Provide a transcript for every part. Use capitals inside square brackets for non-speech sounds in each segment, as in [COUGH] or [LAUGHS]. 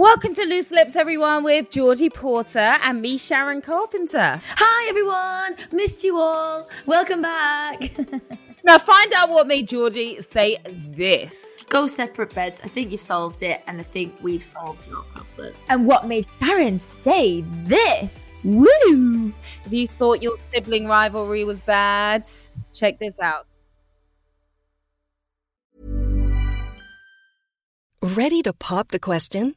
Welcome to Loose Lips, everyone, with Georgie Porter and me, Sharon Carpenter. Hi, everyone. Missed you all. Welcome back. [LAUGHS] now, find out what made Georgie say this. Go separate beds. I think you've solved it, and I think we've solved your problem. And what made Sharon say this? Woo! If you thought your sibling rivalry was bad, check this out. Ready to pop the question?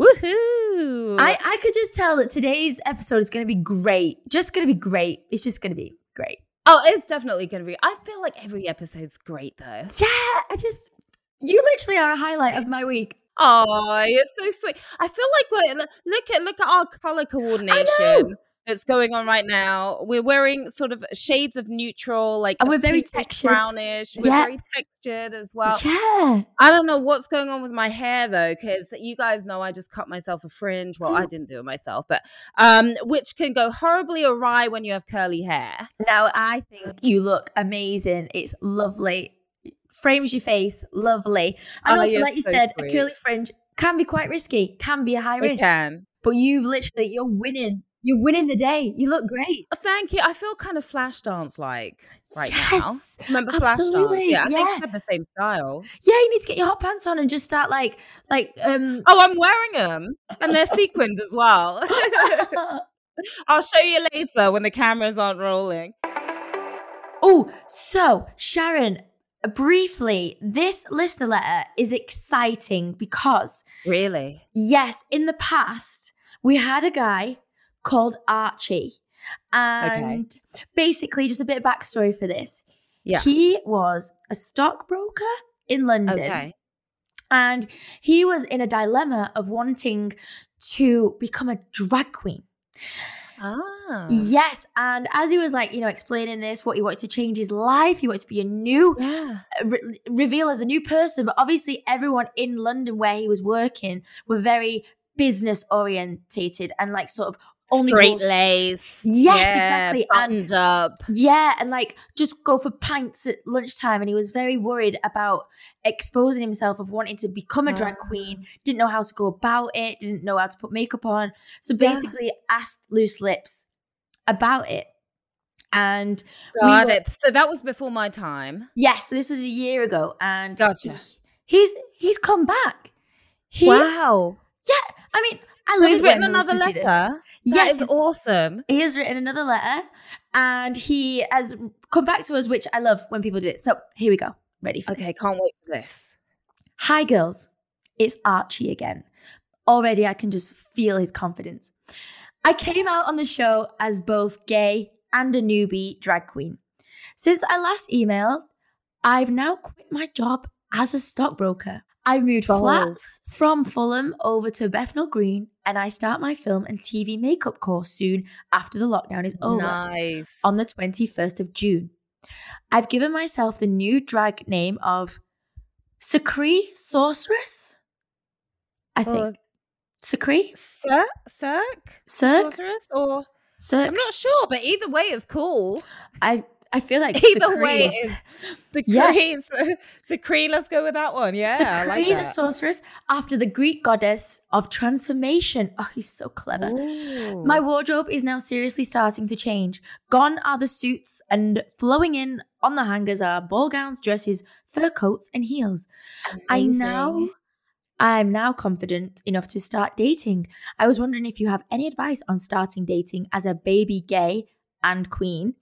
Woohoo! I, I could just tell that today's episode is going to be great. Just going to be great. It's just going to be great. oh, it's definitely going to be. I feel like every episode's great, though. Yeah, I just, you literally are a highlight of my week. Oh, you're so sweet. I feel like we're look at look at our color coordination that's going on right now. We're wearing sort of shades of neutral, like And we're very textured. brownish. We're Yeah. very textured as well. yeah. I don't know what's going on with my hair though, because you guys know I just cut myself a fringe. Well, I didn't do it myself, but um, which can go horribly awry when you have curly hair. Now I think you look amazing. It's lovely. Frames your face, lovely. And Oh, also, like you so said, sweet. a curly fringe can be quite risky, can be a high We risk. can. But you've literally, you're winning. You're winning the day. You look great. Oh, Thank you. I feel kind of Flashdance like right now. Yes, Remember Flashdance? absolutely, Yeah, I think yeah. she had the same style. Yeah, you need to get your hot pants on and just start like, like, um. Oh, I'm wearing them, and they're sequined as well. [LAUGHS] [LAUGHS] I'll show you later when the cameras aren't rolling. oh, so Sharon, briefly, this listener letter is exciting because Really? yes, in the past we had a guy called Archie, and basically, just a bit of backstory for this. Yeah. he was a stockbroker in London. Okay. And he was in a dilemma of wanting to become a drag queen. Ah. Yes. And as he was like, you know, explaining this, what he wanted to change his life, he wanted to be a new, Yeah. re- reveal as a new person. But obviously, everyone in London where he was working were very business orientated and like sort of only Straight lace. Yes, yeah, exactly. And up. Yeah, and like just go for pints at lunchtime. And he was very worried about exposing himself of wanting to become a drag Ah. queen, didn't know how to go about it, didn't know how to put makeup on. So Yeah. basically asked Loose Lips about it. And we were- it. So that was before my time. yes, this was a year ago. And Gotcha. he's he's come back. He, wow. Yeah, I mean, So love he's written another listeners do this. letter. Yes, That is he's- awesome. he has written another letter and he has come back to us, which I love when people do it. So here we go. Ready for Okay, this. Okay, can't wait for this. Hi, girls. It's Archie again. Already, I can just feel his confidence. I came out on the show as both gay and a newbie drag queen. Since I last emailed, I've now quit my job as a stockbroker. I moved Bold. flats from Fulham over to Bethnal Green, and I start my film and TV makeup course soon after the lockdown is over Nice. on the 21st of June. I've given myself the new drag name of Sakri Sorceress. I think. Or Sakri? Cirque? Cirque? Cirque? Sorceress? Or Cirque? I'm not sure, but either way is cool. I, I feel like [LAUGHS] Either Sakri way is- the [LAUGHS] Yeah. Sakri, let's [LAUGHS] go with that one. Yeah, I like the sorceress after the Greek goddess of transformation. Oh, he's so clever. Ooh. My wardrobe is now seriously starting to change. Gone are the suits, and flowing in on the hangers are ball gowns, dresses, fur coats, and heels. I now I'm now confident enough to start dating. I was wondering if you have any advice on starting dating as a baby gay and queen.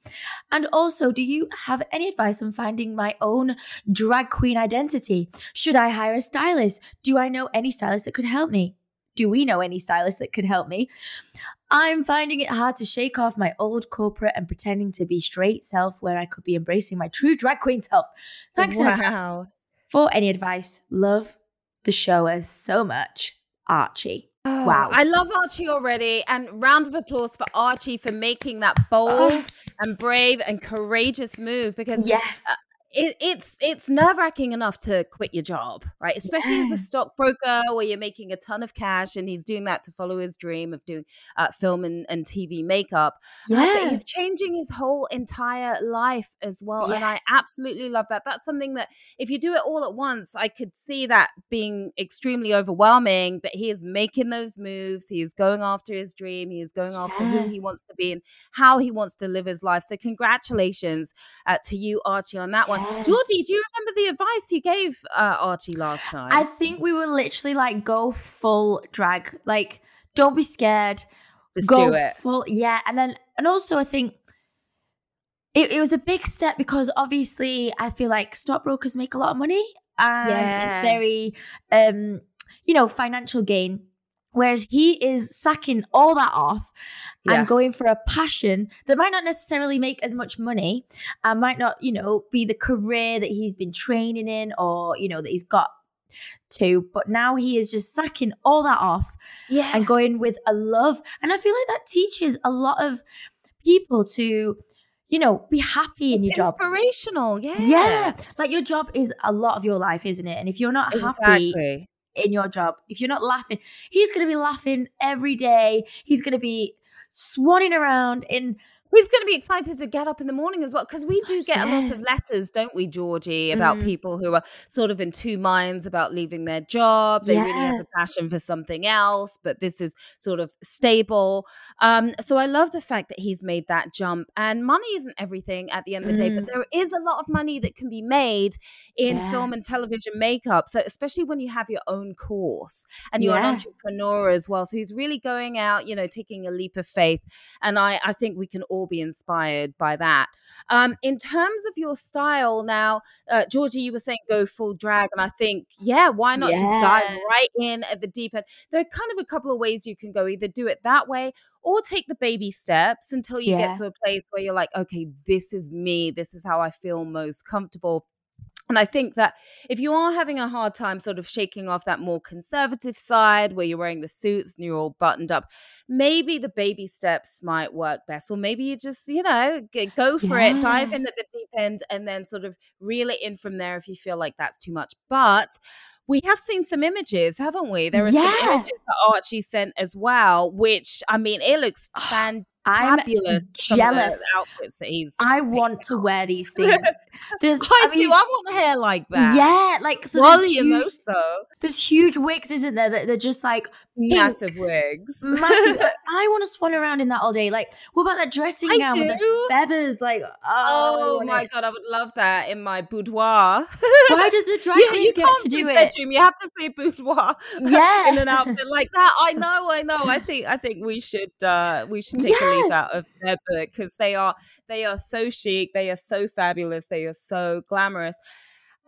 And also, do you have any advice on finding my own drag queen identity? Should I hire a stylist? Do I know any stylist that could help me? Do we know any stylist that could help me? I'm finding it hard to shake off my old corporate and pretending to be straight self where I could be embracing my true drag queen self. Thanks wow. for any advice. Love the show as so much. Archie. Oh, wow. I love Archie already. And round of applause for Archie for making that bold Oh. and brave and courageous move because Yes. It, it's it's nerve wracking enough to quit your job, right? Especially as a stockbroker where you're making a ton of cash, and he's doing that to follow his dream of doing uh, film and, and TV makeup. Uh, Yeah. but he's changing his whole entire life as well, and I absolutely love that. That's something that if you do it all at once, I could see that being extremely overwhelming. But he is making those moves. He is going after his dream. He is going after who he wants to be and how he wants to live his life. So congratulations uh, to you, Archie, on that one. Yeah. Georgie, do you remember the advice you gave uh, Archie last time? I think we were literally like go full drag. Like, don't be scared. Just go do it. full yeah. And then and also I think it, it was a big step because obviously I feel like stockbrokers make a lot of money and Yeah. it's very um you know financial gain. Whereas he is sacking all that off Yeah. and going for a passion that might not necessarily make as much money and might not, you know, be the career that he's been training in or, you know, that he's got to. But now he is just sacking all that off Yeah. and going with a love. And I feel like that teaches a lot of people to, you know, be happy in it's your job. inspirational. Yeah. Yeah. Like your job is a lot of your life, isn't it? And if you're not happy Exactly. In your job, if you're not laughing, he's going to be laughing every day. He's going to be swanning around in He's going to be excited to get up in the morning as well because we do get a lot of letters, don't we, Georgie, about Mm. people who are sort of in two minds about leaving their job. They really have a passion for something else, but this is sort of stable. Um, so I love the fact that he's made that jump. And money isn't everything at the end of the day, but Mm. there is a lot of money that can be made in Yeah. film and television makeup. So especially when you have your own course and you're an entrepreneur as well. So he's really going out, you know, taking a leap of faith and I, I think we can all be inspired by that. Um, in terms of your style now, uh, Georgie, you were saying go full drag, and I think, yeah, why not just dive right in at the deep end? There are kind of a couple of ways you can go. Either do it that way or take the baby steps until you Yeah. get to a place where you're like, okay, this is me. This is how I feel most comfortable. And I think that if you are having a hard time sort of shaking off that more conservative side where you're wearing the suits and you're all buttoned up, maybe the baby steps might work best. Or maybe you just, you know, go for it, dive Yeah. in at the deep end, and then sort of reel it in from there if you feel like that's too much. But we have seen some images, haven't we? There are some images that Archie sent as well, which I mean, it looks ah. I'm fantabulous. some of jealous. outfits that he's. I want to wear these [LAUGHS] things. There's, I, I, do. mean, I want hair like that. yeah, like so. There's huge, there's huge wigs, isn't there? That they're just like Massive wigs. massive. [LAUGHS] I want to swan around in that all day. Like, what about that dressing I gown with the feathers? Like, oh, Oh my god, I would love that in my boudoir. Why does the [LAUGHS] drag you, queens get can't to do it? bedroom. You have to say boudoir. Yeah. in an outfit like that. I know, I know. I think, I think we should, uh we should take a leaf Out of their book because they are, they are so chic. They are so fabulous. They are so glamorous.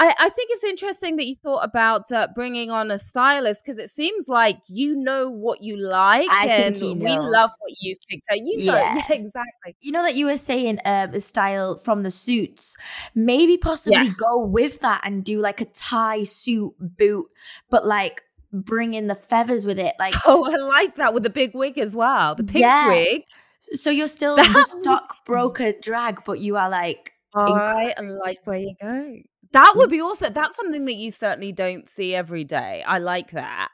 I, I think it's interesting that you thought about uh, bringing on a stylist because it seems like you know what you like I and we love what you've picked out. You know, [LAUGHS] Yeah. exactly. You know that you were saying um, the style from the suits. Maybe possibly Yeah. go with that and do like a tie suit boot, but like bring in the feathers with it. Like, Oh, I like that with the big wig as well. The pink Yeah. wig. So you're still the [LAUGHS] stockbroker drag, but you are like, I like where you go. That would be also that's something that you certainly don't see every day. I like that.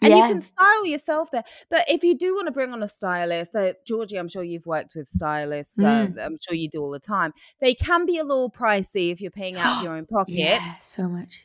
And you can style yourself there. But if you do want to bring on a stylist, so Georgie, I'm sure you've worked with stylists. Mm. I'm sure you do all the time. They can be a little pricey if you're paying out of your own [GASPS] pocket. yeah, so much.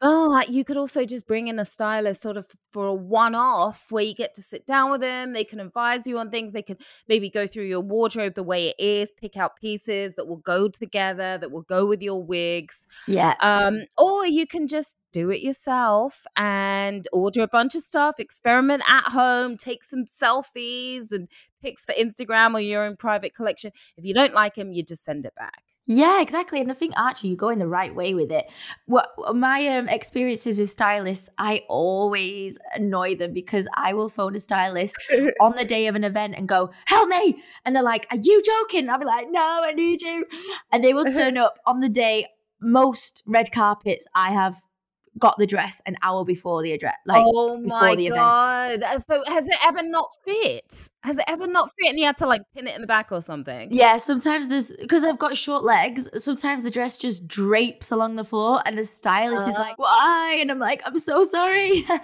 But you could also just bring in a stylist sort of for a one off where you get to sit down with them. They can advise you on things. They can maybe go through your wardrobe the way it is, pick out pieces that will go together, that will go with your wigs. Yeah. Um, or you can just do it yourself and order a bunch of stuff, experiment at home, take some selfies and pics for Instagram or your own private collection. If you don't like them, you just send it back. Yeah, exactly. And I think Archie, you're going the right way with it. What my um, experiences with stylists, I always annoy them because I will phone a stylist [LAUGHS] on the day of an event and go, "Help me!" And they're like, "Are you joking?" I'll be like, "No, I need you." And they will [LAUGHS] turn up on the day. Most red carpets I have got the dress an hour before the address. Like, oh my god! Event. So has it ever not fit? Has it ever not fit, and you had to like pin it in the back or something? Yeah, sometimes there's because I've got short legs. Sometimes the dress just drapes along the floor, and the stylist uh, is like, "Why?" And I'm like, "I'm so sorry." [LAUGHS]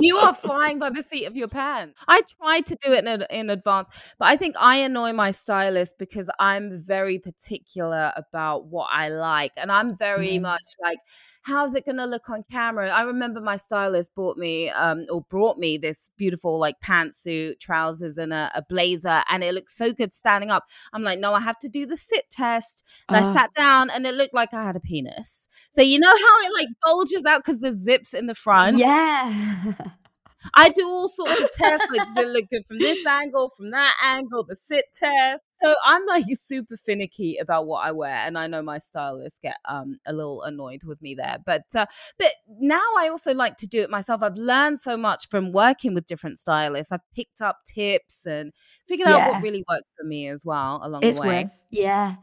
you are flying by the seat of your pants. I tried to do it in, in advance, but I think I annoy my stylist because I'm very particular about what I like. And I'm very mm. much like, how's it going to look on camera? I remember my stylist bought me um, or brought me this beautiful like pantsuit, trousers, and a, a, blazer, and it looked so good standing up. I'm like, no, I have to do the sit test. And uh. I sat down, and it looked like I had a penis. So you know how it like bulges out because there's zips in the front. Yeah. [LAUGHS] I do all sorts of tests. Like, does it look good from this angle, from that angle, the sit test? So I'm like super finicky about what I wear, and I know my stylists get um, a little annoyed with me there. But uh, but now I also like to do it myself. I've learned so much from working with different stylists. I've picked up tips and figured yeah. out what really works for me as well along it's the way. Worth, yeah,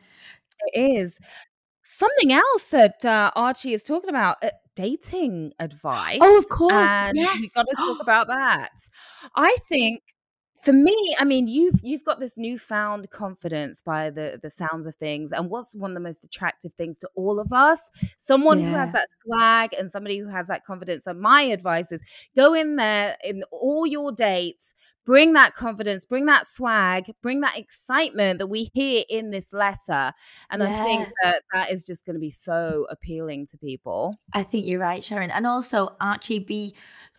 it is. Something else that uh, Archie is talking about. Uh, dating advice. Oh, of course. And yes. we got to talk [GASPS] about that. I think for me, I mean, you've you've got this newfound confidence by the the sounds of things, and what's one of the most attractive things to all of us? Someone yeah. who has that swag and somebody who has that confidence. So my advice is go in there in all your dates, bring that confidence, bring that swag, bring that excitement that we hear in this letter. And yeah. I think that that is just going to be so appealing to people. I think you're right, Sharon. And also, Archie, be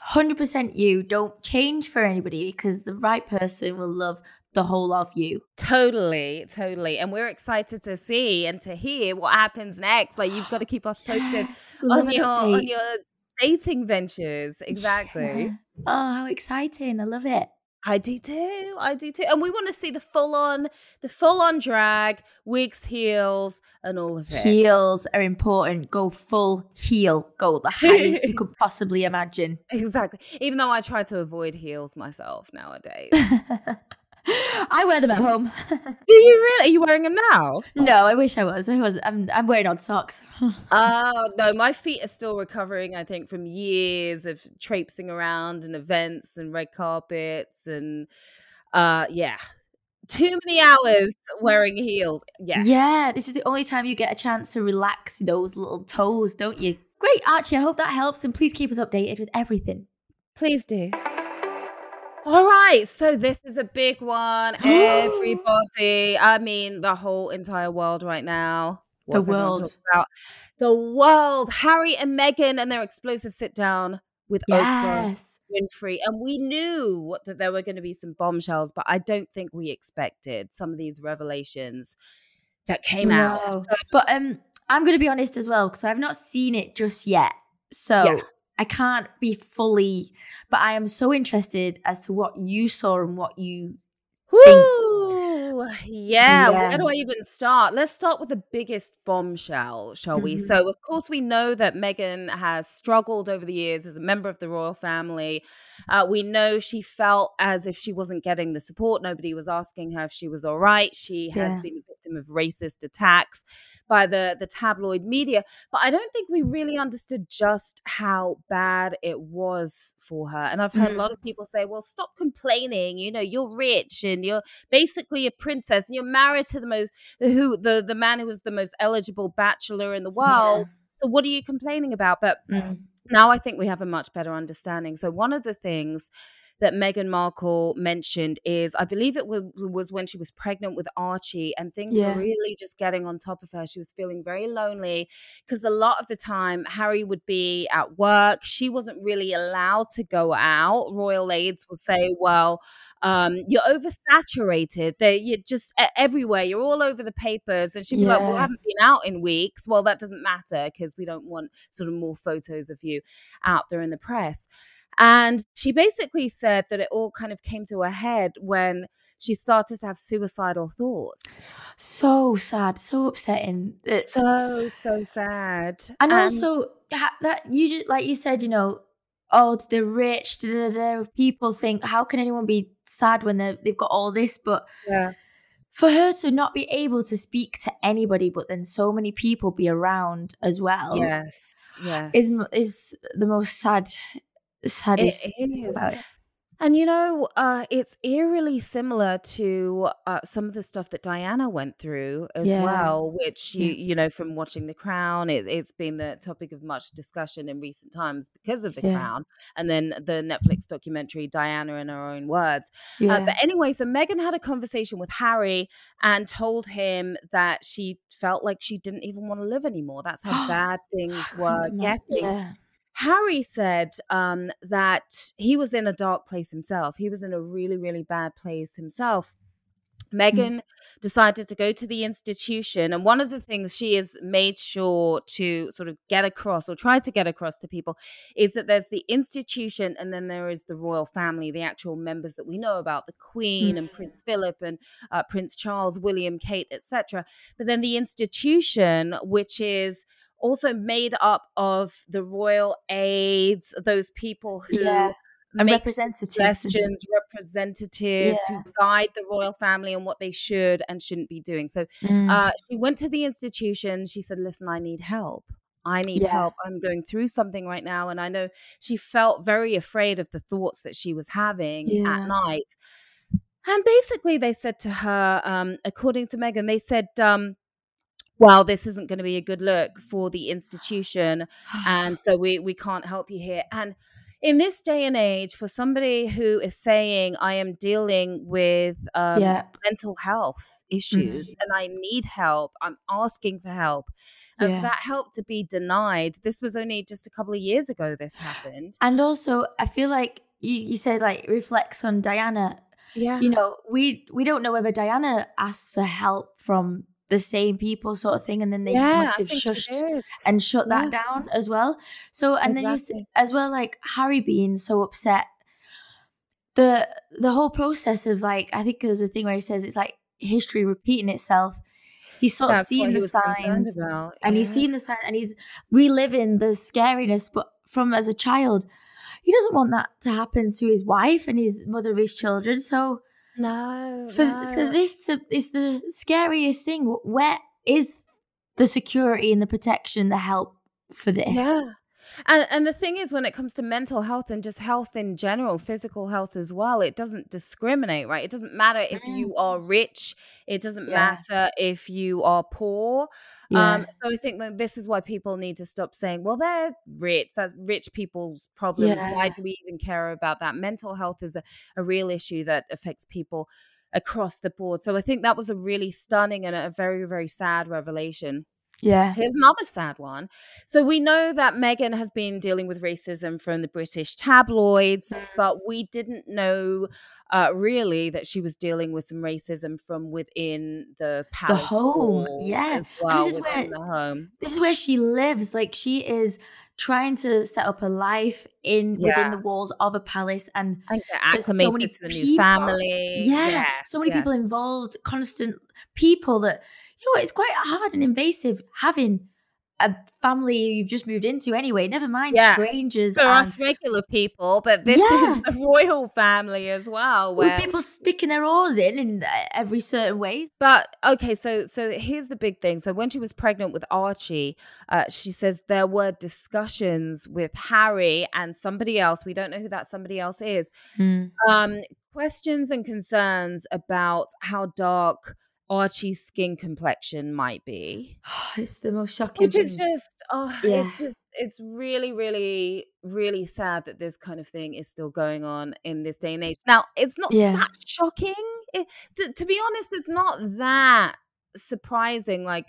100% you. Don't change for anybody because the right person will love the whole of you. Totally, totally. And we're excited to see and to hear what happens next. Like you've got to keep us posted yes, on your on your dating ventures. Exactly. Yeah. Oh, how exciting. I love it. I do too. I do too. And we want to see the full on, the full on drag, wigs, heels, and all of it. Heels are important. Go full heel. Go the highest you could [LAUGHS] possibly imagine. Exactly. Even though I try to avoid heels myself nowadays. [LAUGHS] I wear them at home. [LAUGHS] Do you really? Are you wearing them now? No, I wish I was. I was. I'm. I'm wearing odd socks. Oh [LAUGHS] no, my feet are still recovering. I think from years of traipsing around and events and red carpets and, uh, yeah, too many hours wearing heels. Yeah. Yeah. This is the only time you get a chance to relax those little toes, don't you? Great, Archie. I hope that helps, and please keep us updated with everything. Please do. All right, so this is a big one. [GASPS] Everybody, I mean, the whole entire world right now. What's the world. About? The world. Harry and Meghan and their explosive sit down with yes. Oprah Winfrey. And we knew that there were going to be some bombshells, but I don't think we expected some of these revelations that came no. out. but um, I'm going to be honest as well, because I've not seen it just yet. So. Yeah I can't be fully, but I am so interested as to what you saw and what you Woo! Yeah. yeah. Where do I even start? Let's start with the biggest bombshell, shall mm-hmm. we? So, of course, we know that Meghan has struggled over the years as a member of the royal family. Uh, we know she felt as if she wasn't getting the support. Nobody was asking her if she was all right. She has yeah. been a victim of racist attacks by the the tabloid media but i don't think we really understood just how bad it was for her and i've heard mm. a lot of people say well stop complaining you know you're rich and you're basically a princess and you're married to the most who the the man who was the most eligible bachelor in the world yeah. so what are you complaining about but mm. now i think we have a much better understanding so one of the things that Meghan Markle mentioned is I believe it was when she was pregnant with Archie and things Yeah. were really just getting on top of her. She was feeling very lonely because a lot of the time Harry would be at work. She wasn't really allowed to go out. Royal aides will say, well, um, you're oversaturated. They you're just everywhere. You're all over the papers. And she'd be like, Well, I haven't been out in weeks. Well, that doesn't matter because we don't want sort of more photos of you out there in the press. And she basically said that it all kind of came to a head when she started to have suicidal thoughts. So sad, so upsetting. So, so sad. and also that you just like you said, you know, oh, to the rich, da, da, da, people think how can anyone be sad when they they've got all this? But yeah. for her to not be able to speak to anybody, but then so many people be around as well, Yes. Yes. is is the most sad, saddest It is. And you know, uh, it's eerily similar to uh, some of the stuff that Diana went through as Yeah. well, which you you know from watching The Crown, it, it's been the topic of much discussion in recent times because of The Yeah. Crown, and then the Netflix documentary Diana in Her Own Words. Yeah, Uh, but anyway, so Meghan had a conversation with Harry and told him that she felt like she didn't even want to live anymore. That's how [GASPS] bad things were getting. Harry said um, that he was in a dark place himself. He was in a really, really bad place himself. Meghan decided to go to the institution. And one of the things she has made sure to sort of get across or try to get across to people is that there's the institution and then there is the royal family, the actual members that we know about, the Queen and Prince Philip and uh, Prince Charles, William, Kate, etc. But then the institution, which is also made up of the royal aides, those people who Yeah. Make representatives. suggestions, representatives Yeah. who guide the royal family on what they should and shouldn't be doing. So Mm. uh, she went to the institution. She said, Listen, I need help. I need Yeah. help. I'm going through something right now. And I know she felt very afraid of the thoughts that she was having Yeah. at night. And basically, they said to her, um, according to Meghan, they said, um, well, this isn't going to be a good look for the institution. And [SIGHS] so we, we can't help you here. And in this day and age, for somebody who is saying, I am dealing with um, Yeah. mental health issues and I need help, I'm asking for help. And Yeah. for that help to be denied, this was only just a couple of years ago this happened. And also, I feel like you, you said like reflects on Diana. Yeah. You know, we we don't know whether Diana asked for help from the same people, sort of thing, and then they yeah, must have shushed and shut Yeah. that down as well. So, and then you see, as well, like Harry being so upset. The the whole process of like, I think there's a thing where he says it's like history repeating itself. He's sort of That's what seeing the signs about. and he's seen the signs and he's reliving the scariness but from as a child he doesn't want that to happen to his wife and his mother of his children so no, for no. for this to is the scariest thing where is the security and the protection the help for this Yeah. And and the thing is when it comes to mental health and just health in general, physical health as well, it doesn't discriminate, right? It doesn't matter if you are rich, it doesn't Mm. Yeah. matter if you are poor. Yeah. Um so I think that this is why people need to stop saying, well, they're rich, that's rich people's problems. Why do we even care about that? Mental health is a, a real issue that affects people across the board. So I think that was a really stunning and a very, very sad revelation. Yeah Here's another sad one. So we know that Meghan has been dealing with racism from the British tabloids, Mm. but we didn't know uh, really that she was dealing with some racism from within the palace The home, walls yeah. well this is where- the home. this is where she lives like she is trying to set up a life in Yeah. within the walls of a palace and There's so many to the new people. family. Yeah, Yes, so many yes. people involved, constant people that you know it's quite hard and invasive having a family you've just moved into anyway. Never mind Yeah. strangers For and us regular people, but this Yeah. is the royal family as well. with people sticking their oars in in uh, every certain way. But okay, so so here's the big thing. So when she was pregnant with Archie, uh, she says there were discussions with Harry and somebody else. We don't know who that somebody else is. Um, questions and concerns about how dark Archie's skin complexion might be, [SIGHS] it's the most shocking. which is thing. just oh, Yeah. it's just it's really, really, really sad that this kind of thing is still going on in this day and age. Now, it's not Yeah. that shocking. It, to, to be honest, it's not that surprising. Like,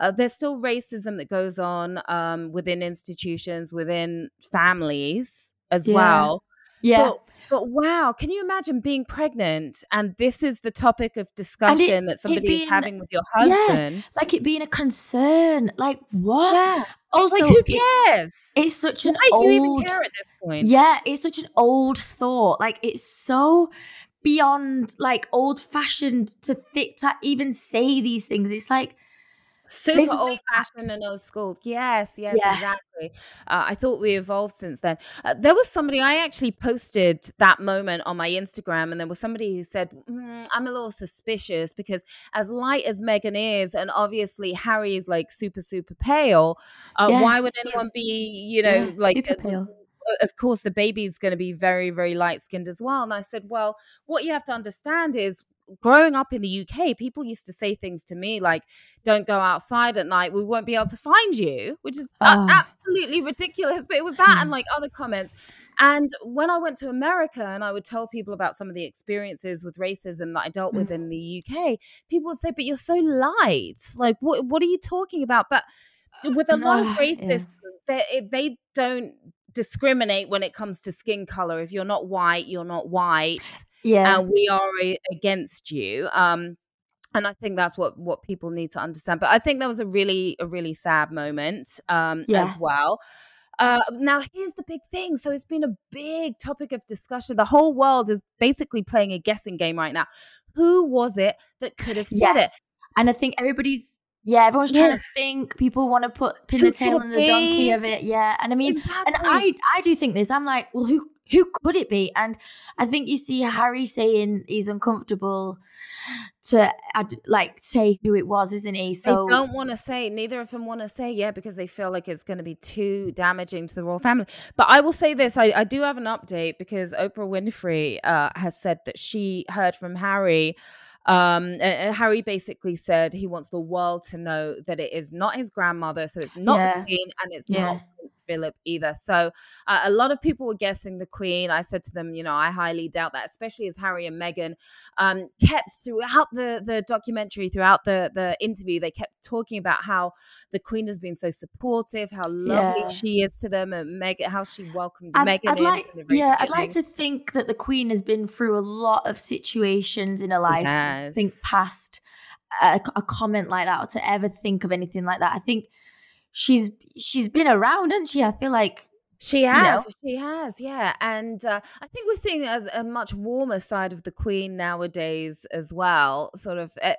uh, there's still racism that goes on um, within institutions, within families as Yeah. well. Yeah. But, but wow, can you imagine being pregnant and this is the topic of discussion that somebody being- is having with your yeah. husband? like it being a concern. Like what? Yeah. Also, like, who it- cares? it's such an Why old. do you even care at this point? Yeah, it's such an old thought. Like it's so beyond like old fashioned to think to even say these things. It's like Super Basically- old fashioned and old school. Yes, yes, Yeah. exactly. Uh, I thought we evolved since then. Uh, there was somebody, I actually posted that moment on my Instagram, and there was somebody who said, "Mm, I'm a little suspicious because as light as Meghan is, and obviously Harry is like super, super pale, uh, Yeah, why would anyone be, you know, yeah, like. super uh, pale. of course the baby's going to be very very light skinned as well and i said well what you have to understand is growing up in the uk people used to say things to me like don't go outside at night we won't be able to find you which is a- Oh. absolutely ridiculous but it was that and like other comments. And when i went to america and i would tell people about some of the experiences with racism that i dealt with in the uk people would say but you're so light. Like what, what are you talking about? But with a lot of Ah, yeah. they, they don't discriminate when it comes to skin color. If you're not white you're not white yeah, and we are a- against you um and i think that's what what people need to understand. But i think that was a really a really sad moment um Yeah. as well. Uh, now here's the big thing. So it's been a big topic of discussion. The whole world is basically playing a guessing game right now. Who was it that could have said it. And I think everybody's yeah, everyone's trying Yeah. to think. People want to put pin Who the tail on the donkey of it. Yeah, and I mean, exactly. and I I do think this. I'm like, well, who who could it be? And I think you see Harry saying he's uncomfortable to like say who it was, isn't he? So they don't want to say neither of them want to say yeah because they feel like it's going to be too damaging to the royal family but i will say this i, I do have an update because oprah winfrey uh, has said that she heard from harry um harry basically said he wants the world to know that it is not his grandmother so it's not Yeah. the queen and it's Yeah. not philip either so uh, a lot of people were guessing the queen i said to them you know i highly doubt that especially as harry and meghan um, kept throughout the the documentary, throughout the the interview, they kept talking about how the Queen has been so supportive, how lovely Yeah. she is to them, and Meg, how she welcomed I'd, Meghan I'd like, from the very yeah, I'd like to think that the Queen has been through a lot of situations in her life to think past a, a comment like that or to ever think of anything like that. I think she's she's been around, hasn't she? I feel like She know? has, she has, yeah, and uh, I think we're seeing a, a much warmer side of the Queen nowadays as well. Sort of, uh,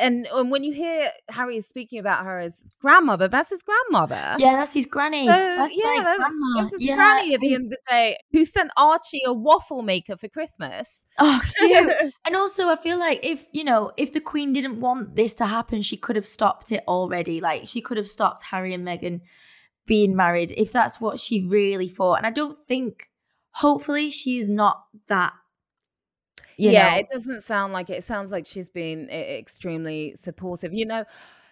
and, and when you hear Harry is speaking about her as grandmother, that's his grandmother. yeah, that's his granny. So, that's yeah, like that's, grandma. that's his yeah. granny at the end of the day, who sent Archie a waffle maker for Christmas. Oh, cute. [LAUGHS] and also, I feel like if you know, if the Queen didn't want this to happen, she could have stopped it already. Like she could have stopped Harry and Meghan being married if that's what she really thought. And I don't think. Hopefully, she's not that. You yeah, know, it doesn't sound like it. It sounds like she's been extremely supportive. You know,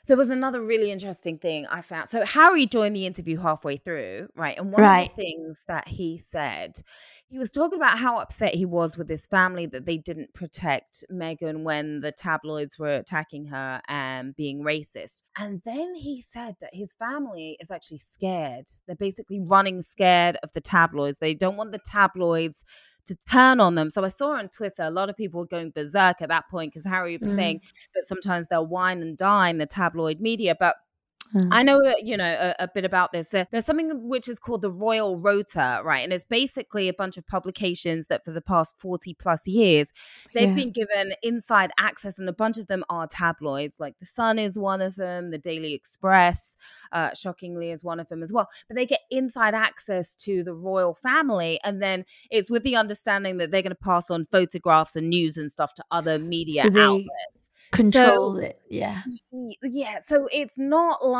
there was another really interesting thing I found. So Harry joined the interview halfway through, right? And one Right. of the things that he said, he was talking about how upset he was with his family that they didn't protect Meghan when the tabloids were attacking her and being racist. And then he said that his family is actually scared. They're basically running scared of the tabloids. They don't want the tabloids to turn on them. So I saw on Twitter a lot of people were going berserk at that point because Harry was Mm. saying that sometimes they'll wine and dine the tabloid media, but Mm. I know, uh, you know, a, a bit about this. Uh, there's something which is called the Royal Rota, right? And it's basically a bunch of publications that for the past 40 plus years, they've Yeah. been given inside access, and a bunch of them are tabloids. Like The Sun is one of them, The Daily Express, uh, shockingly, is one of them as well. But they get inside access to the royal family, and then it's with the understanding that they're going to pass on photographs and news and stuff to other media So outlets. control so, it. Yeah. Yeah. So it's not like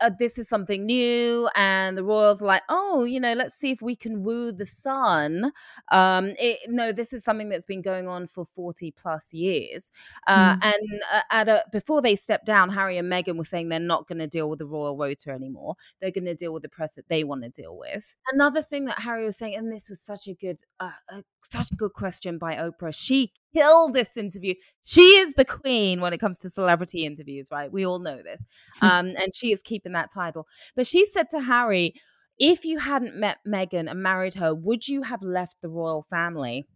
uh, this is something new and the royals are like, oh, you know, let's see if we can woo the sun. Um, it, no, this is something that's been going on for 40 plus years. Uh, mm. And uh, at a, before they stepped down, Harry and Meghan were saying they're not going to deal with the royal rota anymore. They're going to deal with the press that they want to deal with. Another thing that Harry was saying, and this was such a good, uh, such a good question by Oprah. She killed this interview. She is the queen when it comes to celebrity interviews, right? We all know this. [LAUGHS] Um, and she is keeping that title. But she said to Harry, if you hadn't met Meghan and married her, would you have left the royal family?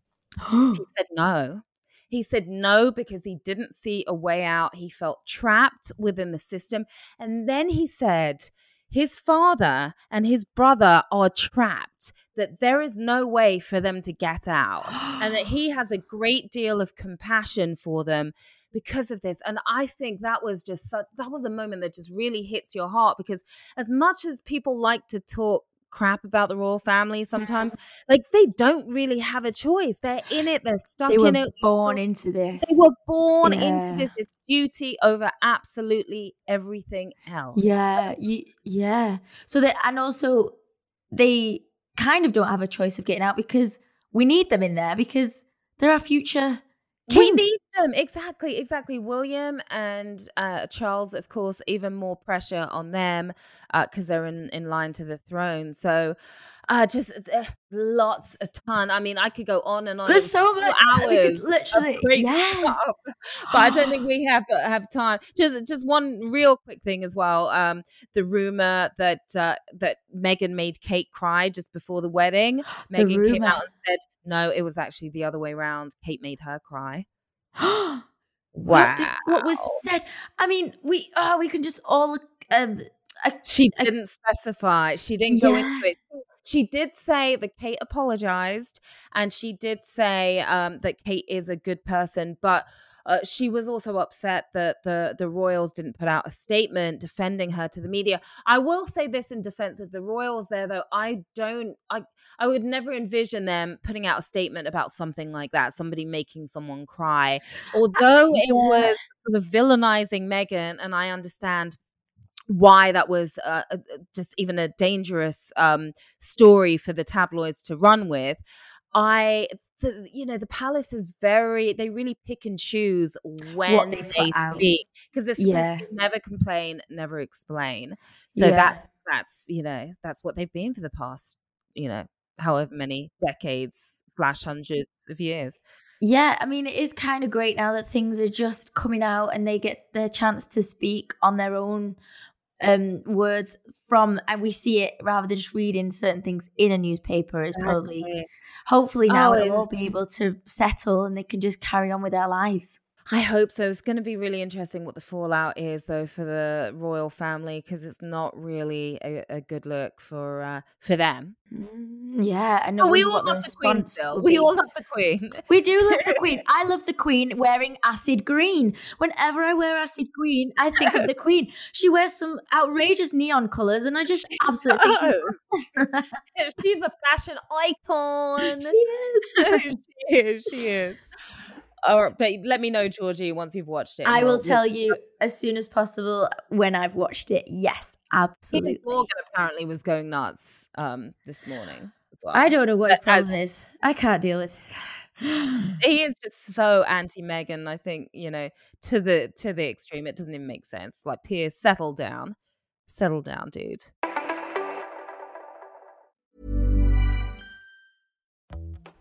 he [GASPS] said no. He said no because he didn't see a way out. He felt trapped within the system. And then he said, his father and his brother are trapped, that there is no way for them to get out, and that he [GASPS] has a great deal of compassion for them because of this. And I think that was just so, that was a moment that just really hits your heart because as much as people like to talk crap about the royal family sometimes. Like they don't really have a choice. They're in it. They're stuck they in it. Born so, into this. They were born yeah. into this. This duty over absolutely everything else. Yeah. So, you, yeah. So that and also they kind of don't have a choice of getting out because we need them in there because they're our future King. We need them exactly, exactly. William and uh, Charles, of course, even more pressure on them because uh, they're in in line to the throne. So, uh, just uh, lots, a ton. I mean, I could go on and on. There's so much hours, literally, yeah. [LAUGHS] But I don't think [GASPS] we have uh, have time. Just just one real quick thing as well. Um, the rumor that uh, that Meghan made Kate cry just before the wedding. [GASPS] The rumor. came out and said, "No, it was actually the other way around. Kate made her cry." wow. [GASPS] What, did, what, was said? I mean, we oh, we can just all. Um, she didn't specify. She didn't yeah. go into it. She did say that Kate apologized, and she did say um, that Kate is a good person, but uh, she was also upset that the the royals didn't put out a statement defending her to the media. I will say this in defense of the royals there though. I don't I I would never envision them putting out a statement about something like that somebody making someone cry. Although it was sort of villainizing Meghan and I understand why that was uh, uh, just even a dangerous um, story for the tabloids to run with. I the you know the palace is very they really pick and choose when they, they speak because they're yeah. never complain never explain so yeah. that that's you know that's what they've been for the past you know however many decades slash hundreds of years yeah i mean it is kind of great now that things are just coming out and they get their chance to speak on their own um, words from, and we see it rather than just reading certain things in a newspaper is probably, hopefully now oh, it will be able to settle and they can just carry on with their lives. I hope so. It's going to be really interesting what the fallout is, though, for the royal family because it's not really a, a, good look for uh, for them. Mm, yeah, I know. we all love the queen. Still, we all love the queen. We do love the queen. I love the queen [LAUGHS] wearing acid green. Whenever I wear acid green, I think of the [LAUGHS] queen. She wears some outrageous neon colors, and I just she absolutely [LAUGHS] she's a fashion icon. She is. she is. She is. Or, but let me know, Georgie, once you've watched it. I will tell you as soon as possible when I've watched it. Yes, absolutely. Piers Morgan apparently was going nuts um, this morning as well. I don't know what his problem as, is. I can't deal with. [SIGHS] he is just so anti Meghan. I think you know to the to the extreme. It doesn't even make sense. Like Piers, settle down, settle down, dude.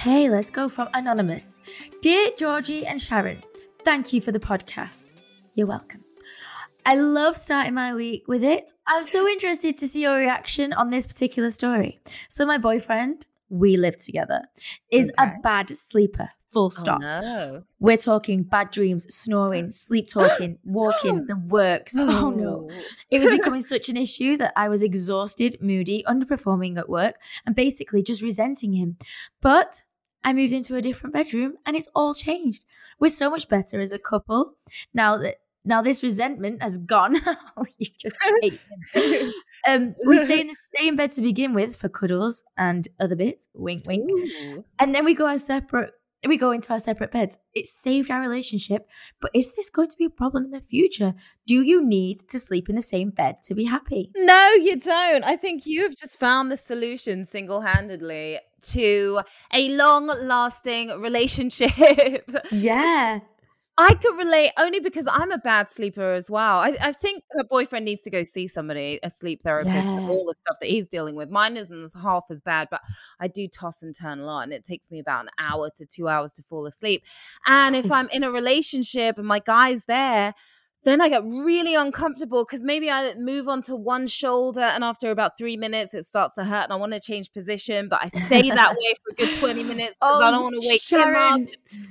Hey, let's go from Anonymous. Dear Georgie and Sharon, thank you for the podcast. You're welcome. I love starting my week with it. I'm so interested to see your reaction on this particular story. So, my boyfriend, we live together, is Okay. a bad sleeper, full oh, stop. Oh, no. We're talking bad dreams, snoring, [GASPS] sleep talking, walking, [GASPS] the works. Oh no. It was becoming such an issue that I was exhausted, moody, underperforming at work, and basically just resenting him. But I moved into a different bedroom and it's all changed. We're so much better as a couple now that now this resentment has gone. [LAUGHS] You just hate him. [LAUGHS] Um, we stay in the same bed to begin with for cuddles and other bits. Wink, wink. Ooh. And then we go our separate. We go into our separate beds. It saved our relationship, but is this going to be a problem in the future? Do you need to sleep in the same bed to be happy? No, you don't. I think you have just found the solution single handedly to a long lasting [LAUGHS] relationship. Yeah. I could relate only because I'm a bad sleeper as well. I, I think her boyfriend needs to go see somebody, a sleep therapist, Yeah. for all the stuff that he's dealing with. Mine isn't half as bad, but I do toss and turn a lot, and it takes me about an hour to two hours to fall asleep. And if [LAUGHS] I'm in a relationship and my guy's there, then I get really uncomfortable because maybe I move onto one shoulder and after about three minutes it starts to hurt and I want to change position, but I stay that way for a good 20 minutes because I don't want to wake him up. Oh,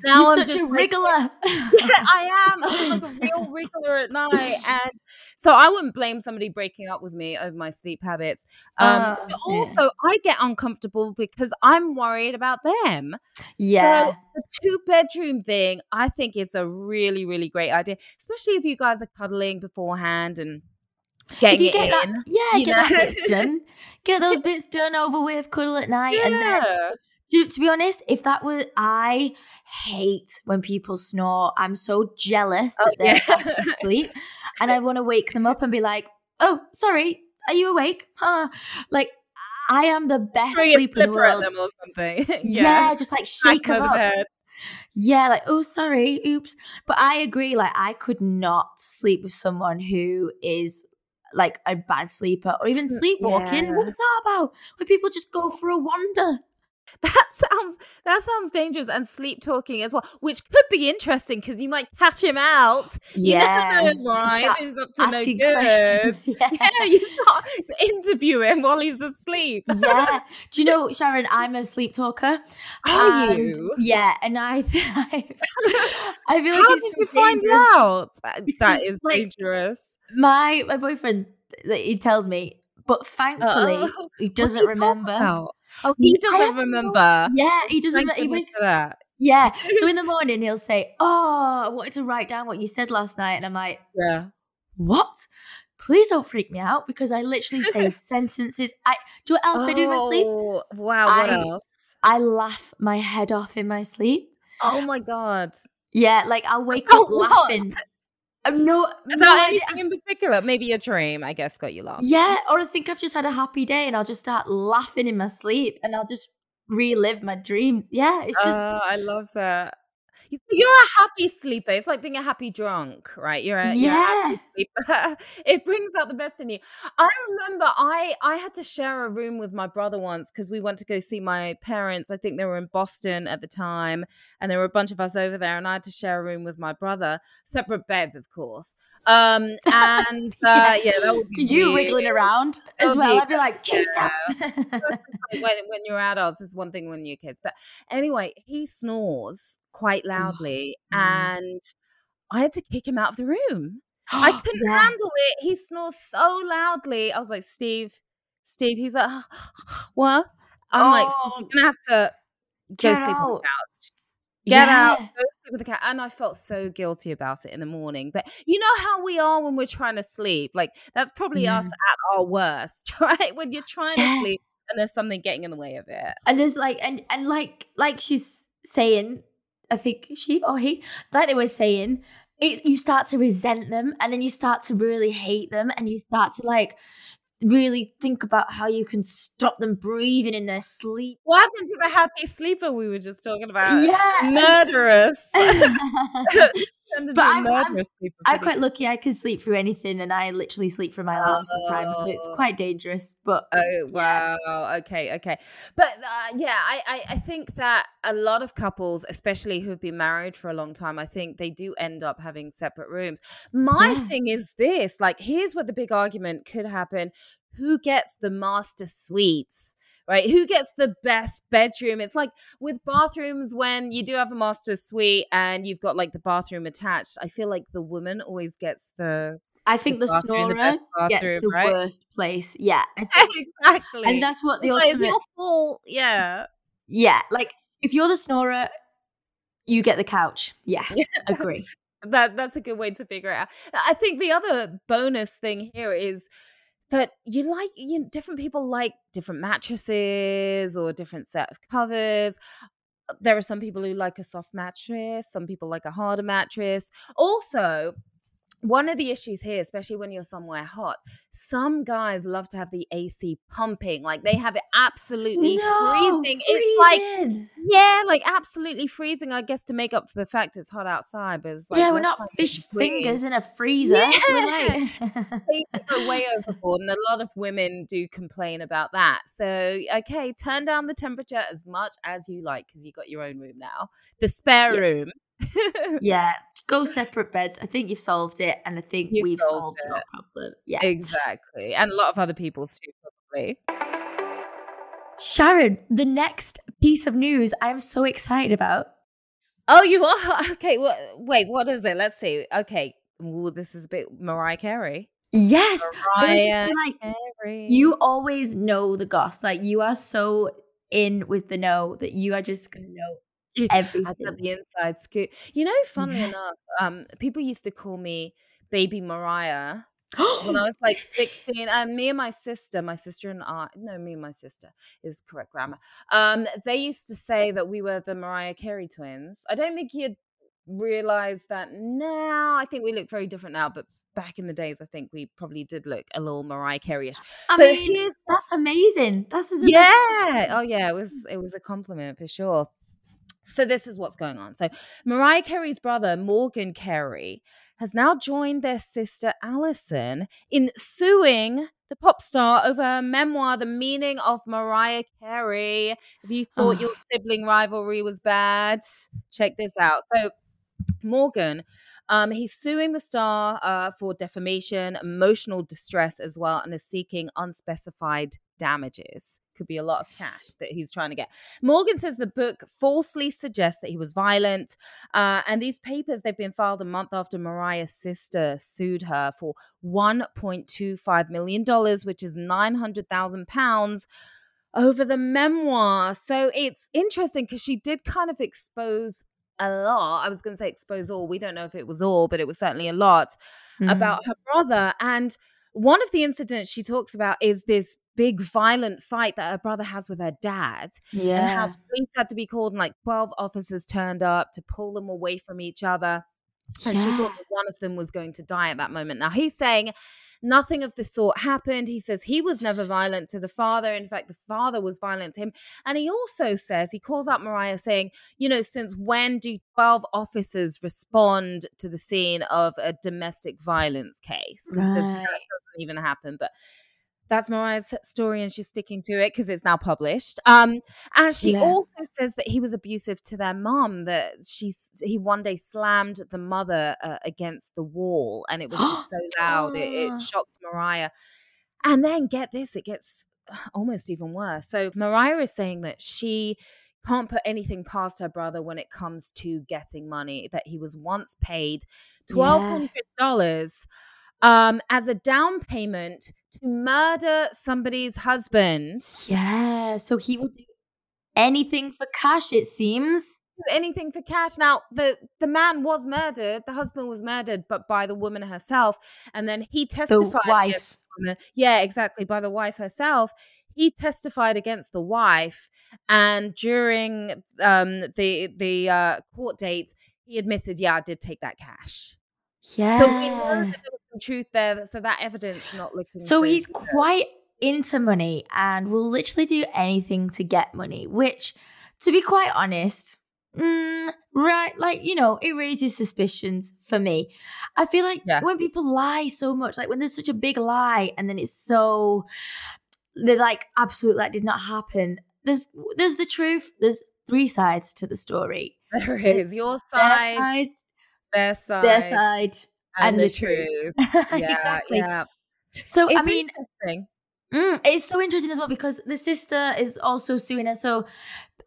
Now You're I'm such just a like- wriggler. [LAUGHS] yeah, I am. I'm like a real [LAUGHS] wriggler at night. And so I wouldn't blame somebody breaking up with me over my sleep habits. Um, Oh, but yeah. also, I get uncomfortable because I'm worried about them. yeah. So the two bedroom thing, I think is a really, really great idea, especially if you guys are cuddling beforehand and getting it get in. that, yeah, get that bits done. [LAUGHS] Get those bits done over with, cuddle at night, and then To, to be honest, if that were, I hate when people snore. I'm so jealous Oh, that they're yeah. fast asleep, and I [LAUGHS] want to wake them up and be like, "Oh, sorry, are you awake?" Huh? Like I am the best sleeper in the slipper at world. them or something. [LAUGHS] Yeah. just like shake them up. Yeah, like oh, sorry, oops. But I agree. Like I could not sleep with someone who is like a bad sleeper or even sleepwalking. yeah. What's that about? Where people just go for a wander. [LAUGHS] That sounds that sounds dangerous and sleep talking as well, which could be interesting because you might catch him out. You Yeah. never know, right? He's up to no good. questions. [LAUGHS] Yeah. Yeah, you start interviewing him while he's asleep. yeah. [LAUGHS] Do you know, Sharon, I'm a sleep talker. Are and- you? Yeah. And I, I feel like How did so you find dangerous. out? That is like, dangerous. My, my boyfriend, he tells me, but thankfully, [LAUGHS] Oh, he doesn't remember. Oh, he I doesn't remember. Yeah, he doesn't. Thank He wakes that. Yeah. So [LAUGHS] in the morning, he'll say, Oh, I wanted to write down what you said last night. And I'm like, Yeah. What? Please don't freak me out because I literally say [LAUGHS] sentences. I do what else I do in my sleep? Oh, Wow. What I- else? I laugh my head off in my sleep. Oh my god. Yeah, like I'll wake Oh, up what? laughing. No, no About anything in particular? Maybe a dream, I guess, got you laughing. Yeah, or I think I've just had a happy day and I'll just start laughing in my sleep and I'll just relive my dream. Yeah, it's just Oh, I love that. You're a happy sleeper. It's like being a happy drunk, right? You're a, you're a happy sleeper. [LAUGHS] it brings out the best in you. I remember I I had to share a room with my brother once because we went to go see my parents. I think they were in Boston at the time, and there were a bunch of us over there, and I had to share a room with my brother, separate beds, of course. Um, and [LAUGHS] uh, yeah, that would be you weird. wiggling around as well. be- I'd be like, change [LAUGHS] that. when, when you're adults is one thing when you're kids. But anyway, he snores quite loudly, mm. and I had to kick him out of the room. I [GASPS] couldn't Yeah. handle it. He snores so loudly. I was like, Steve, Steve. He's like, [SIGHS] what? I'm like, Oh, you're gonna have to go sleep on the out. couch. Get out, Yeah. go sleep with the cat. And I felt so guilty about it in the morning. But you know how we are when we're trying to sleep? Like that's probably us Mm. at our worst, [LAUGHS] right? When you're trying Yeah. to sleep and there's something getting in the way of it. And there's like, and and like, like she's saying, I think she or he, like they were saying, it, you start to resent them, and then you start to really hate them, and you start to like really think about how you can stop them breathing in their sleep. What happened to the happy sleeper we were just talking about? Yeah. Murderous. [LAUGHS] [LAUGHS] But I'm- I'm- I'm quite lucky. I can sleep through anything, and I literally sleep through my alarm sometimes, so it's Oh. quite dangerous. But Oh wow! Okay, okay, but uh, yeah, I, I I think that a lot of couples, especially who have been married for a long time, I think they do end up having separate rooms. My Yeah. thing is this: like, here's what the big argument could happen: who gets the master suites? Right? Who gets the best bedroom? It's like with bathrooms when you do have a master suite and you've got like the bathroom attached. I feel like the woman always gets the I think the, bathroom, the snorer best gets the right? worst place. Yeah, [LAUGHS] exactly. and that's what the It's like, ultimate. your fault. Yeah. Yeah, like if you're the snorer, you get the couch. Yeah, [LAUGHS] agree. that that's a good way to figure it out. I think the other bonus thing here is that you like you different people like different mattresses or different set of covers. There are some people who like a soft mattress, some people like a harder mattress. Also, one of the issues here, especially when you're somewhere hot, some guys love to have the AC pumping. Like they have it absolutely freezing. It's like yeah, like absolutely freezing. I guess to make up for the fact it's hot outside, but it's like yeah, we're not fish fingers in a freezer. We're like, [LAUGHS] They way overboard, and a lot of women do complain about that. So, okay, turn down the temperature as much as you like because you got your own room now, the spare Yeah. room. [LAUGHS] yeah, go separate beds. I think you've solved it, and I think You've we've solved solved your problem. Yeah, exactly, and a lot of other people too, probably. Sharon, the next piece of news I'm so excited about. Oh, you are [LAUGHS] okay. What? Wait, what is it? Let's see. Okay, Ooh, this is a bit Mariah Carey. Yes, I just Mariah like, Carey. you always know the goss. Like you are so in with the know that you are just gonna know Yeah, I got the inside scoop. You know, funnily Yeah. enough, um, people used to call me Baby Mariah when I [GASPS] was like 16. And me and my sister, my sister and I, no, me and my sister is correct grammar. Um, they used to say that we were the Mariah Carey twins. I don't think you'd realize that now. I think we look very different now, but back in the days, I think we probably did look a little Mariah Carey-ish. I but mean, that's amazing. That's the best- yeah. Oh yeah, it was it was a compliment for sure. So this is what's going on. So Mariah Carey's brother, Morgan Carey, has now joined their sister Alison in suing the pop star over her memoir, The Meaning of Mariah Carey. If you thought your sibling rivalry was bad, check this out. So Morgan, um, he's suing the star uh, for defamation, emotional distress as well, and is seeking unspecified damages. Could be a lot of cash that he's trying to get. Morgan says the book falsely suggests that he was violent, uh, and these papers they've been filed a month after Mariah's sister sued her for 1.25 million dollars, which is 900,000 pounds over the memoir. So it's interesting because she did kind of expose a lot. I was going to say expose all. We don't know if it was all, but it was certainly a lot Mm. about her brother. And one of the incidents she talks about is this big violent fight that her brother has with her dad. And how yeah. police had to be called and like 12 officers turned up to pull them away from each other. And she thought that one of them was going to die at that moment. Now he's saying nothing of the sort happened. He says he was never violent to the father. In fact, the father was violent to him. And he also says, he calls out Mariah saying, you know, since when do 12 officers respond to the scene of a domestic violence case? He says that doesn't even happen. But that's Mariah's story and she's sticking to it because it's now published. Um, and she Yeah. also says that he was abusive to their mom. that she's he one day slammed the mother uh, against the wall and it was just [GASPS] so loud. It, it shocked Mariah. And then get this, it gets [SIGHS] almost even worse. So Mariah is saying that she can't put anything past her brother when it comes to getting money, that he was once paid $1,200 um, as a down payment to murder somebody's husband. Yeah. So he will do anything for cash, it seems. Anything for cash. Now, the, the man was murdered, the husband was murdered, but by the woman herself. And then he testified. against wife. the. Yeah, exactly. By the wife herself. He testified against the wife, and during um, the the uh, court date, he admitted, "Yeah, I did take that cash." Yeah. So we know that there was some truth there. So that evidence not looking. So he's [LAUGHS] quite into money and will literally do anything to get money, which, to be quite honest, mm, right, like, you know, it raises suspicions for me. I feel like Yeah. when people lie so much, like when there's such a big lie and then it's so, they're like, absolutely, that did not happen. There's, there's the truth. There's three sides to the story. There There's your side, side, their side, their side, and, and the, the truth. truth. [LAUGHS] Yeah, exactly. yeah. So, I mean, interesting. Mm, it's so interesting as well because the sister is also suing her. So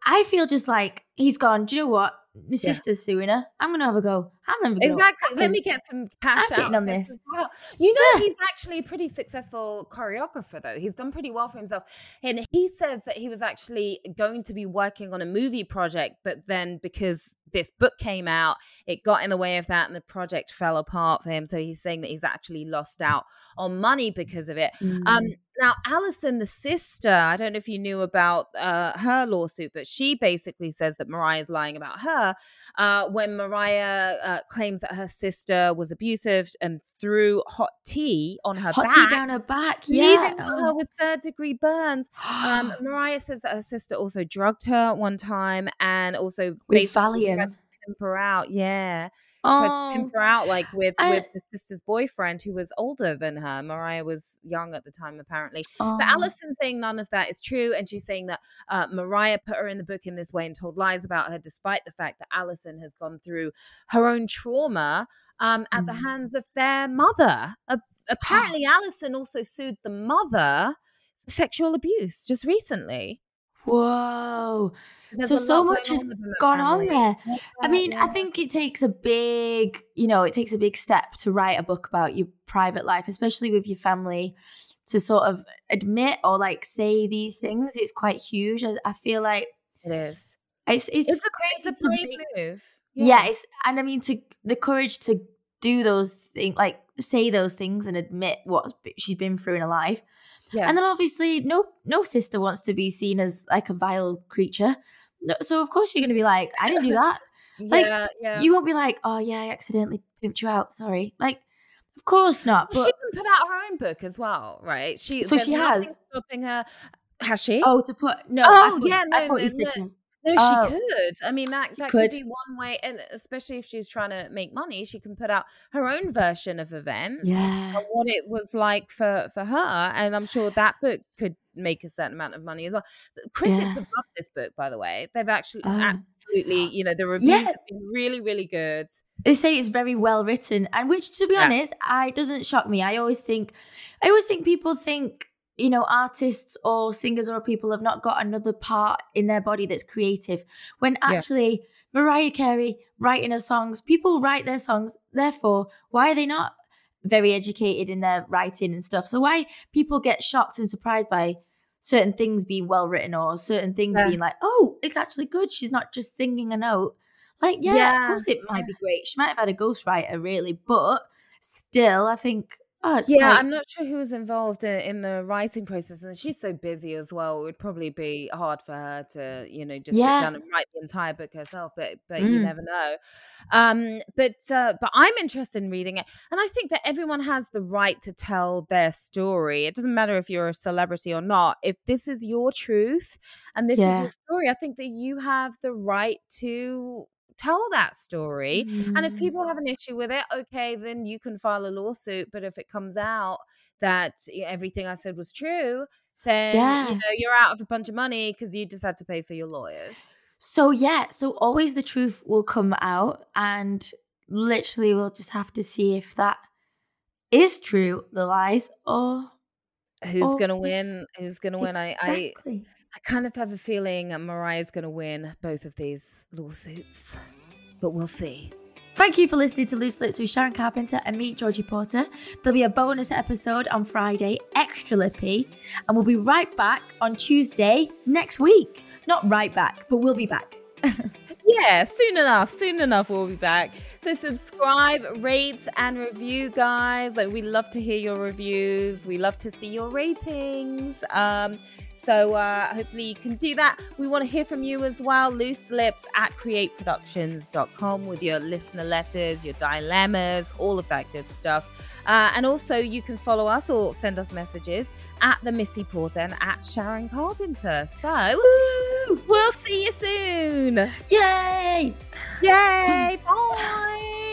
I feel just like he's gone. Do you know what? My Yeah. sister's suing her. I'm gonna have a go. I'm gonna have a go. Exactly. Let me get some cash I'm out on this. well. You know, Yeah. he's actually a pretty successful choreographer, though. He's done pretty well for himself. And he says that he was actually going to be working on a movie project, but then because this book came out, it got in the way of that and the project fell apart for him. So he's saying that he's actually lost out on money because of it. Um, Mm. now, Alison, the sister, I don't know if you knew about uh, her lawsuit, but she basically says that Mariah's lying about her uh, when Mariah uh, claims that her sister was abusive and threw hot tea on her hot back, tea down her back. leaving Yeah. her with third degree burns. Um, [GASPS] Mariah says that her sister also drugged her one time and also With Valium. Pimp her out. Yeah Oh, pimp her out like with I- with the sister's boyfriend who was older than her. Mariah was young at the time, apparently. oh. But Alison's saying none of that is true, and she's saying that uh, Mariah put her in the book in this way and told lies about her, despite the fact that Alison has gone through her own trauma um, at the Mm. hands of their mother. Uh, apparently, Alison also sued the mother for sexual abuse just recently. Whoa. There's so so much has gone on there. I Yeah, mean, I think it takes a big, you know, it takes a big step to write a book about your private life, especially with your family, to sort of admit or like say these things. It's quite huge. I, I feel like it is. it's it's It's a it's a it's a brave move. yeah. it's and I mean to the courage to do those things, like say those things and admit what she's been through in her life. Yeah. And then obviously, no no sister wants to be seen as like a vile creature. No, so of course you're going to be like, I didn't do [LAUGHS] that. like, yeah, yeah. You won't be like, oh yeah, I accidentally pimped you out. Sorry. Like, of course not. But she can put out her own book as well, right? She So she has? stopping her. Has she? oh, to put no. Oh, I thought, yeah, I thought no, you said no. She. No, Oh. she could. I mean, that that could. could be one way, and especially if she's trying to make money, she can put out her own version of events. Yeah. and what it was like for for her, and I'm sure that book could make a certain amount of money as well. But critics Yeah. have loved this book, by the way. They've actually Oh. absolutely, you know, the reviews Yeah. have been really, really good. They say it's very well written, and which, to be Yeah. honest, I doesn't shock me. I always think, I always think people think, you know, artists or singers or people have not got another part in their body that's creative. When Yeah. actually, Mariah Carey writing her songs, people write their songs. Therefore, why are they not very educated in their writing and stuff? So why people get shocked and surprised by certain things being well written or certain things Yeah. being like, oh, it's actually good. She's not just singing a note. Like, yeah, Yeah, of course it might be great. She might have had a ghostwriter, really, but still, I think Oh, Yeah, I'm not sure who was involved in, in the writing process, and she's so busy as well. It would probably be hard for her to, you know, just Yeah. sit down and write the entire book herself. But but you Mm. never know. Um, but uh, but I'm interested in reading it, and I think that everyone has the right to tell their story. It doesn't matter if you're a celebrity or not. If this is your truth and this is your story, I think that you have the right to tell that story. And if Mm. people have an issue with it, okay, then you can file a lawsuit. But if it comes out that everything I said was true, then Yeah. you know you're out of a bunch of money because you just had to pay for your lawyers. So yeah, so always the truth will come out, and literally we'll just have to see if that is true, the lies, or Who's Oh, gonna win? Who's gonna win? I, I exactly. I kind of have a feeling Mariah's gonna win both of these lawsuits, but we'll see. Thank you for listening to Loose Lips with Sharon Carpenter and me, Georgie Porter. There'll be a bonus episode on Friday, extra lippy, and we'll be right back on Tuesday next week. Not right back, but we'll be back. [LAUGHS] [LAUGHS] Yeah, soon enough. Soon enough, we'll be back. So subscribe, rate, and review, guys. Like we love to hear your reviews. We love to see your ratings. Um, so uh, hopefully you can do that. We want to hear from you as well. Loose lips at createproductions.com with your listener letters, your dilemmas, all of that good stuff. Uh, and also, you can follow us or send us messages at the Missy Porter and at Sharon Carpenter. So, we'll see you soon. Yay! Yay! Bye! Bye!